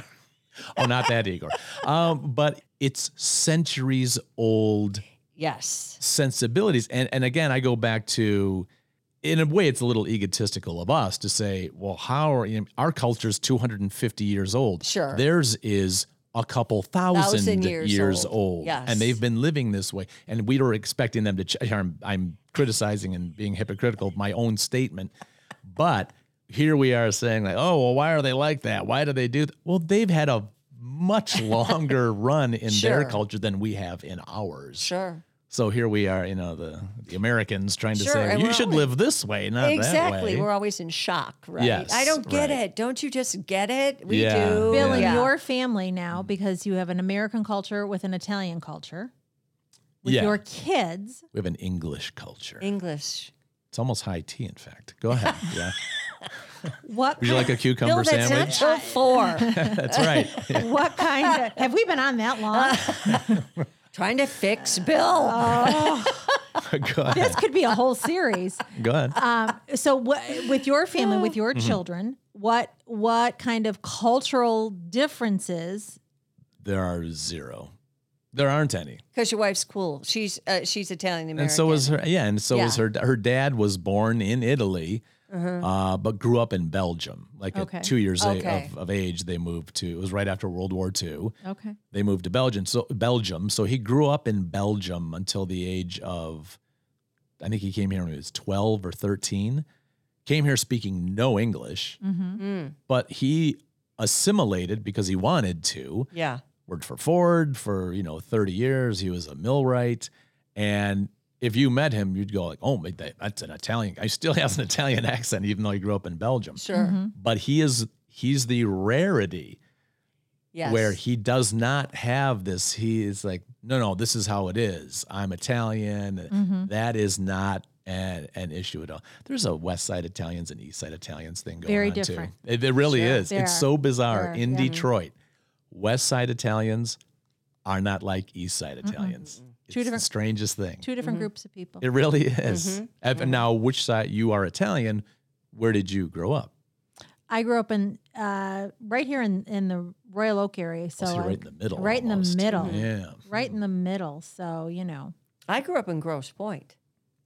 Or, oh, not that Igor. Um, but it's centuries old Yes. sensibilities, and and again, I go back to. In a way, it's a little egotistical of us to say, "Well, how are you know, our culture's 250 years old? Sure. theirs is a couple thousand, Thousand years years, old. old, Yes. and they've been living this way, and we were expecting them to. Ch- I'm, I'm criticizing and being hypocritical of my own statement, but here we are saying like, "Oh, well, why are they like that? Why do they do?" That? Well, they've had a much longer run in their culture than we have in ours. Sure. So here we are, you know, the the Americans trying to Sure, say you should always- live this way, not exactly. that way. We're always in shock, right? Yes, I don't get right. it. Don't you just get it? We Yeah. do. Bill, in your family now, because you have an American culture with an Italian culture, with Yeah. your kids, we have an English culture. English. It's almost high tea, in fact. Go ahead. Yeah. what Would you like a cucumber Bill, that's sandwich? not four. That's right. what kind of have we been on that long? Trying to fix Bill. Oh. Go ahead. this could be a whole series. Go ahead. Um, so, what, with your family, with your Mm-hmm. children, what what kind of cultural differences? there are zero. There aren't any. Because your wife's cool. She's uh, she's Italian American. And so was her. Yeah, and so is Yeah. her. Her dad was born in Italy, uh, but grew up in Belgium. Like Okay. at two years a- Okay. of, of age, they moved to. It was right after World War II. Okay. they moved to Belgium. So Belgium. So he grew up in Belgium until the age of, I think he came here when he was twelve or thirteen. Came here speaking no English, Mm. but he assimilated because he wanted to. Yeah. Worked for Ford for you know thirty years. He was a millwright, and if you met him, you'd go like, "Oh, that's an Italian." guy." He still has an Italian accent, even though he grew up in Belgium. Sure. But he is he's the rarity Yes. where he does not have this. He is like, no, no, this is how it is. I'm Italian. Mm-hmm. That is not an, an issue at all. There's a West Side Italians and East Side Italians thing going Very on different. too. It, it really Sure. is. They It's are. so bizarre. They In yeah. Detroit, West Side Italians are not like East Side Italians. It's Two the different- strangest thing. Two different groups of people. It really is. Mm-hmm. And Now, which side you are Italian? Where did you grow up? I grew up in uh, right here in, in the Royal Oak area, so, So you're right like, in the middle. right in the middle. Yeah. right in the middle. So you know, I grew up in Grosse Pointe.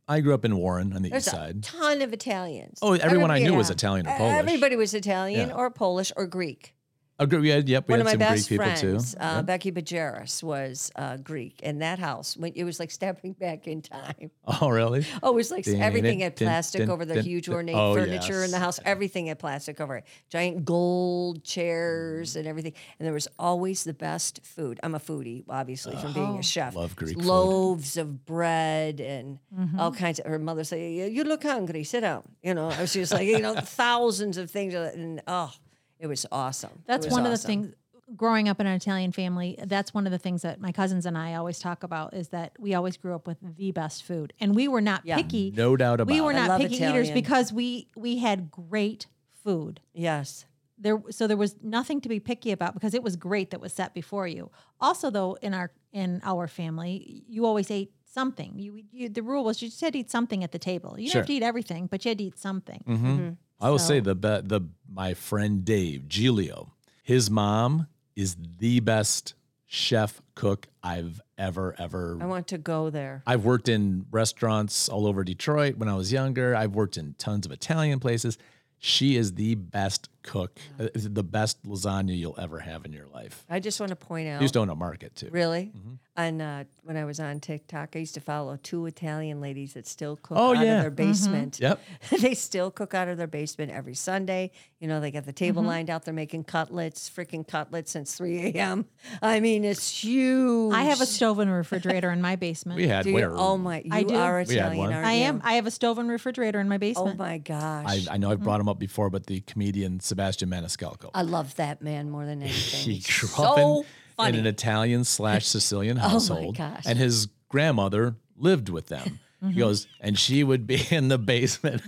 I grew up in Warren on the There's east a side. ton of Italians. Oh, everyone I Everybody- knew was. Italian or Polish. Everybody was Italian Yeah. or Polish or Greek. Oh, good. We had, yep, we One had of my some best Greek people friends, too. uh, Yep. Becky Bajeris, was uh, Greek, and that house, when it was like stepping back in time. Oh, really? Oh, it was like Ding, everything ding, had plastic ding, over the ding, huge ding. ornate Oh, furniture in the yes. house. Everything had plastic over it. Giant gold chairs and everything. And there was always the best food. I'm a foodie, obviously, from being a chef. love Greek food. Loaves of bread and Mm-hmm. all kinds of. Her mother said, "You- "You look hungry. Sit down." You know, she was like, you know, thousands of things, and oh, it was awesome. That's was one of the things. Growing up in an Italian family, that's one of the things that my cousins and I always talk about is that we always grew up with the best food, and we were not Yeah. picky. No doubt about it. we were it. Not love picky eaters because we we had great food. Yes. there so there was nothing to be picky about because it was great that was set before you also though in our in our family you always ate something you, you the rule was you just had to eat something at the table you didn't Sure. have to eat everything but you had to eat something Mhm. I will say the be- the my friend Dave Giglio, His mom is the best chef cook I've ever ever I want to go there. I've worked in restaurants all over Detroit when I was younger. I've worked in tons of Italian places. She is the best cook, uh, the best lasagna you'll ever have in your life. I just want to point out. She used to own a market too. Really? Mm-hmm. And uh, when I was on TikTok, I used to follow two Italian ladies that still cook Oh, out yeah. of their basement. Yep. they still cook out of their basement every Sunday. You know, they got the table Mm-hmm. lined out. They're making cutlets, freaking cutlets since 3 a.m. I mean, it's huge. I have a stove and refrigerator in my basement. We had Do you- where oh my, you I do. are Italian, one. aren't I am. you? I have a stove and refrigerator in my basement. Oh my gosh. I know I've brought them up before, but the comedian Sebastian Maniscalco. I love that man more than anything. he grew so up in, funny. in an Italian slash Sicilian household, gosh. and his grandmother lived with them. Mm-hmm. He goes, and she would be in the basement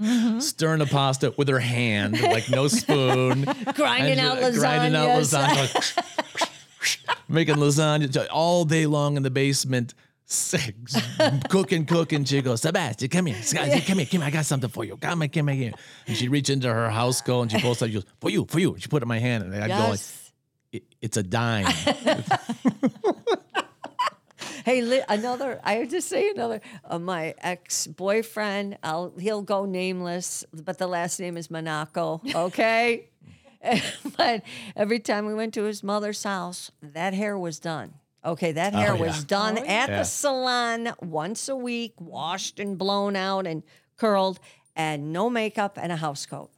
stirring the pasta with her hand, like no spoon, grinding out just grinding out lasagna, making lasagna all day long in the basement. Sick, cooking, cooking. She goes, Sebastian, come here. Sebastian, come here, come here. I got something for you. Come here, come here. And she'd reach into her house coat and she pulls out, she goes, for you, for you. She put it in my hand and I'd go, like, "It- it's a dime. Hey, another. I have to say another. Uh, my ex boyfriend. I'll. He'll go nameless, but the last name is Monaco. Okay. but every time we went to his mother's house, that hair was done. Okay, that hair Oh, yeah. was done Oh, at yeah. the salon once a week, washed and blown out and curled, and no makeup and a house coat.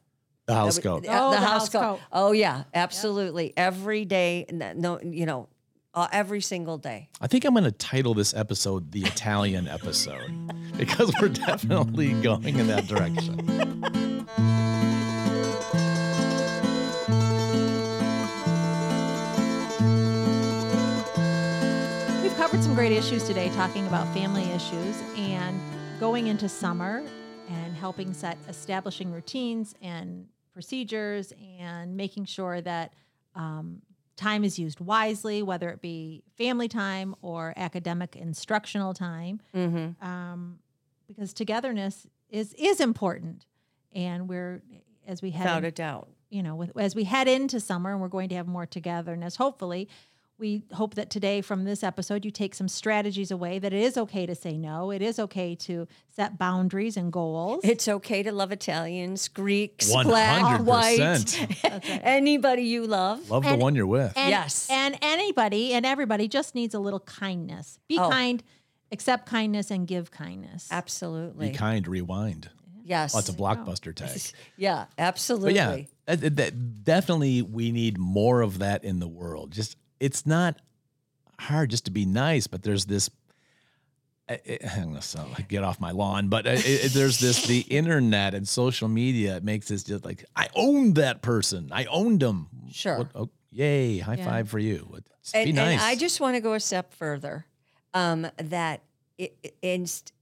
The house That coat. would- uh, Oh, the, the house house coat. coat. Oh yeah, absolutely. Every day, no, you know, uh, every single day. I think I'm going to title this episode the Italian episode because we're definitely going in that direction. covered some great issues today, talking about family issues and going into summer and helping set establishing routines and procedures and making sure that um, time is used wisely, whether it be family time or academic instructional time, Mm-hmm. um, because togetherness is is important. And we're as we head Without in- a doubt. you know, with, as we head into summer and we're going to have more togetherness, hopefully, we hope that today from this episode you take some strategies away that it is okay to say no. It is okay to set boundaries and goals. It's okay to love Italians, Greeks, black, 100%. white, anybody you love. Love the one you're with. and, yes. And anybody and everybody just needs a little kindness. Be Oh. kind, accept kindness, and give kindness. Absolutely. Be kind, rewind. yes. Lots of blockbuster oh. tag. yeah, But absolutely. Uh, yeah, that, that- that- definitely we need more of that in the world. Just it's not hard just to be nice, but there's this. I'm gonna sound like get off my lawn, but it, it- there's this the internet and social media it makes this just like I owned that person, I owned them. Sure. What- oh, yay! High Yeah. five for you. And, be nice. and I just want to go a step further. Um, that inst-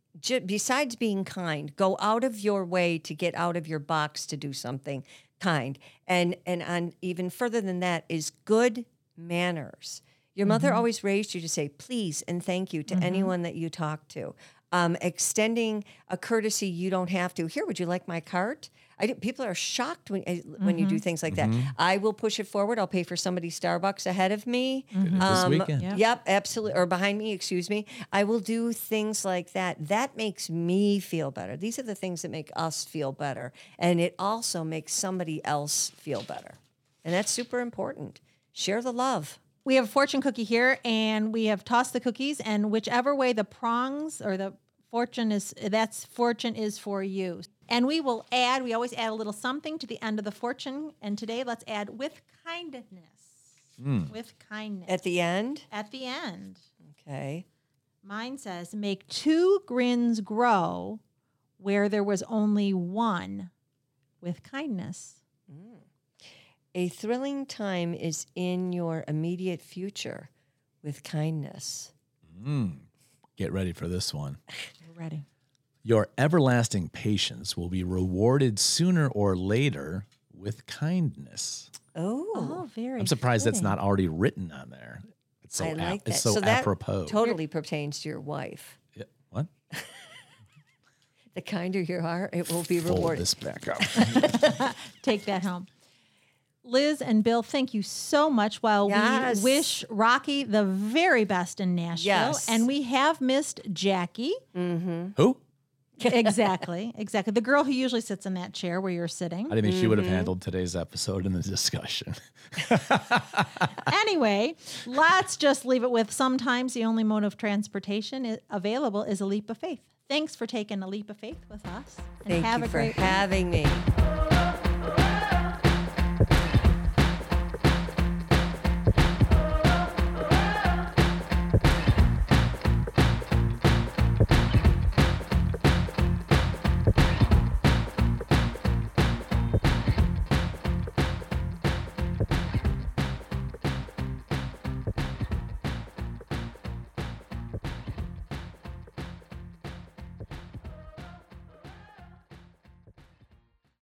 besides being kind, go out of your way to get out of your box to do something kind, and and on even further than that is good manners. Your mother Mm-hmm. always raised you to say please and thank you to anyone that you talk to. Um, extending a courtesy you don't have to. Here, would you like my cart? I do, people are shocked when eh, when you Mm-hmm. do things like that. I will push it forward. I'll pay for somebody's Starbucks ahead of me. this Um, weekend. Yeah. Yep, absolutely. Or behind me, excuse me. I will do things like that. That makes me feel better. These are the things that make us feel better. And it also makes somebody else feel better. And that's super important. Share the love. we have a fortune cookie here and we have tossed the cookies and whichever way the prongs or the fortune is that's fortune is for you. And we will add we always add a little something to the end of the fortune and today let's add with kindness. Hmm. With kindness. At the end, at the end. Okay. mine says make two grins grow where there was only one with kindness hmm. A thrilling time is in your immediate future with kindness. Mm. Get ready for this one. we're ready Your everlasting patience will be rewarded sooner or later with kindness. Oh, oh very I'm surprised that's not already written on there. It's so I ap- like that. It's so, that apropos. totally pertains to your wife. Yeah, What? The kinder you are, it will be Fold rewarded. this back up. take that home Liz and Bill, thank you so much. While Yes. we wish Rocky the very best in Nashville, Yes. and we have missed Jackie. Who? exactly, exactly. The girl who usually sits in that chair where you're sitting. I didn't think she would have Mm-hmm. handled today's episode in the discussion. Anyway, let's just leave it with sometimes the only mode of transportation available is a leap of faith. Thanks for taking a leap of faith with us. And Thank have you a for great week. having me.